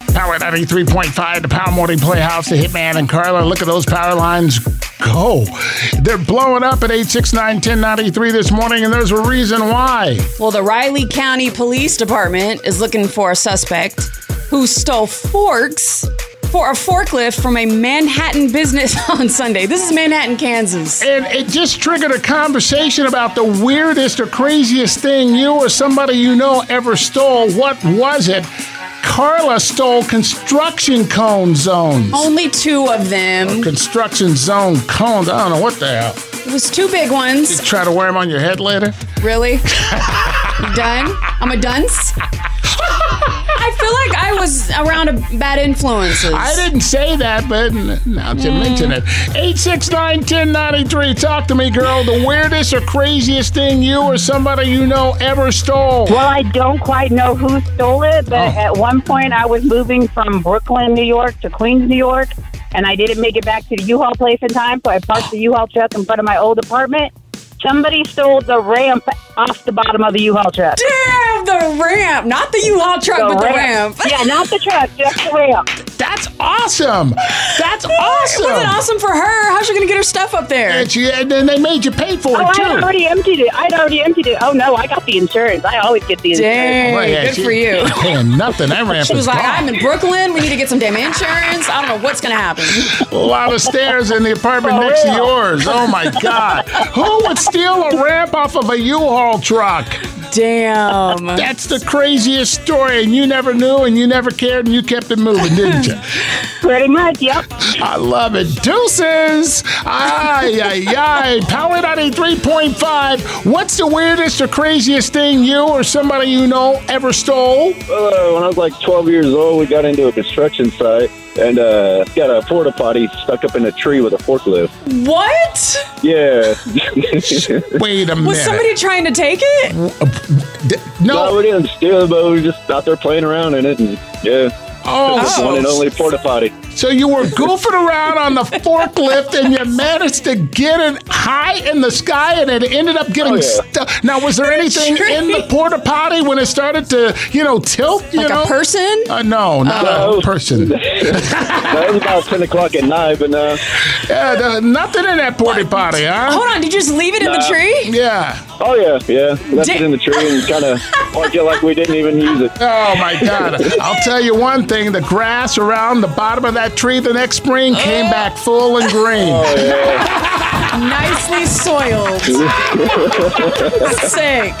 Power 93.5, the Power Morning Playhouse, the Hitman and Carla. Look at those power lines go. They're blowing up at 869 1093 this morning, and there's a reason why. Well, the Riley County Police Department is looking for a suspect who stole forks for a forklift from a Manhattan business on Sunday. This is Manhattan, Kansas. And it just triggered a conversation about the weirdest or craziest thing you or somebody you know ever stole. What was it? Carla stole construction cone zones. Only two of them. Construction zone cones. I don't know what the hell. It was two big ones. Try to wear them on your head later. Really? Done? I'm a dunce. I feel like was around a bad influences. I didn't say that, but now that you mention it. 869 1093. Talk to me, girl. The weirdest or craziest thing you or somebody you know ever stole. Well, I don't quite know who stole it, but Oh. at one point I was moving from Brooklyn, New York to Queens, New York, and I didn't make it back to the U-Haul place in time, so I parked the U-Haul truck in front of my old apartment. Somebody stole the ramp off the bottom of the U-Haul truck. Damn, the ramp. Not the U-Haul truck, but the ramp. Yeah, not the truck, just the ramp. That's awesome. That's It awesome. wasn't awesome for her. How's she going to get her stuff up there? And, she, and then they made you pay for Oh, it, too. I'd already emptied it. I'd already emptied it. Oh, no, I got the insurance. I always get the insurance. Dang, Well, yeah, good she- for you. Paying nothing. That ramp She is was like, gone. I'm in Brooklyn. We need to get some damn insurance. I don't know what's going to happen. A lot of stairs in the apartment For next to yours. Oh my God. Who would steal a ramp off of a U-Haul truck? Damn. That's the craziest story, and you never knew, and you never cared, and you kept it moving, didn't you? Pretty much, yep. I love it. Deuces! Ay, ay, ay. Power 93.5. What's the weirdest or craziest thing you or somebody you know ever stole? Uh, when I was like 12 years old, we got into a construction site and uh, got a porta potty stuck up in a tree with a forklift. What? Yeah. Wait a minute. Was somebody trying to take it? No, no. we didn't steal it, but we were just out there playing around in it. And yeah, Oh, Just one and only porta potty. So you were goofing around on the forklift and you managed to get it high in the sky and it ended up getting Oh, yeah. stuck. Now, was there anything tree. in the porta potty when it started to, you know, tilt? You Like know? a person? Uh, no, not a person. It was about 10 o'clock at night, but uh, Yeah, the- nothing in that porta potty, huh? Hold on, did you just leave it in the tree? Yeah. oh yeah, yeah. Left Da- it in the tree and kind of parked it like we didn't even use it. Oh my God! I'll tell you one thing: the grass around the bottom of that tree the next spring came back full and green. Oh yeah. Nicely soiled. Sick.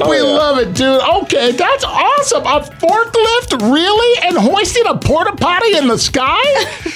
we oh, yeah. love it, dude. Okay, that's awesome. A forklift, really, and hoisting a porta potty in the sky?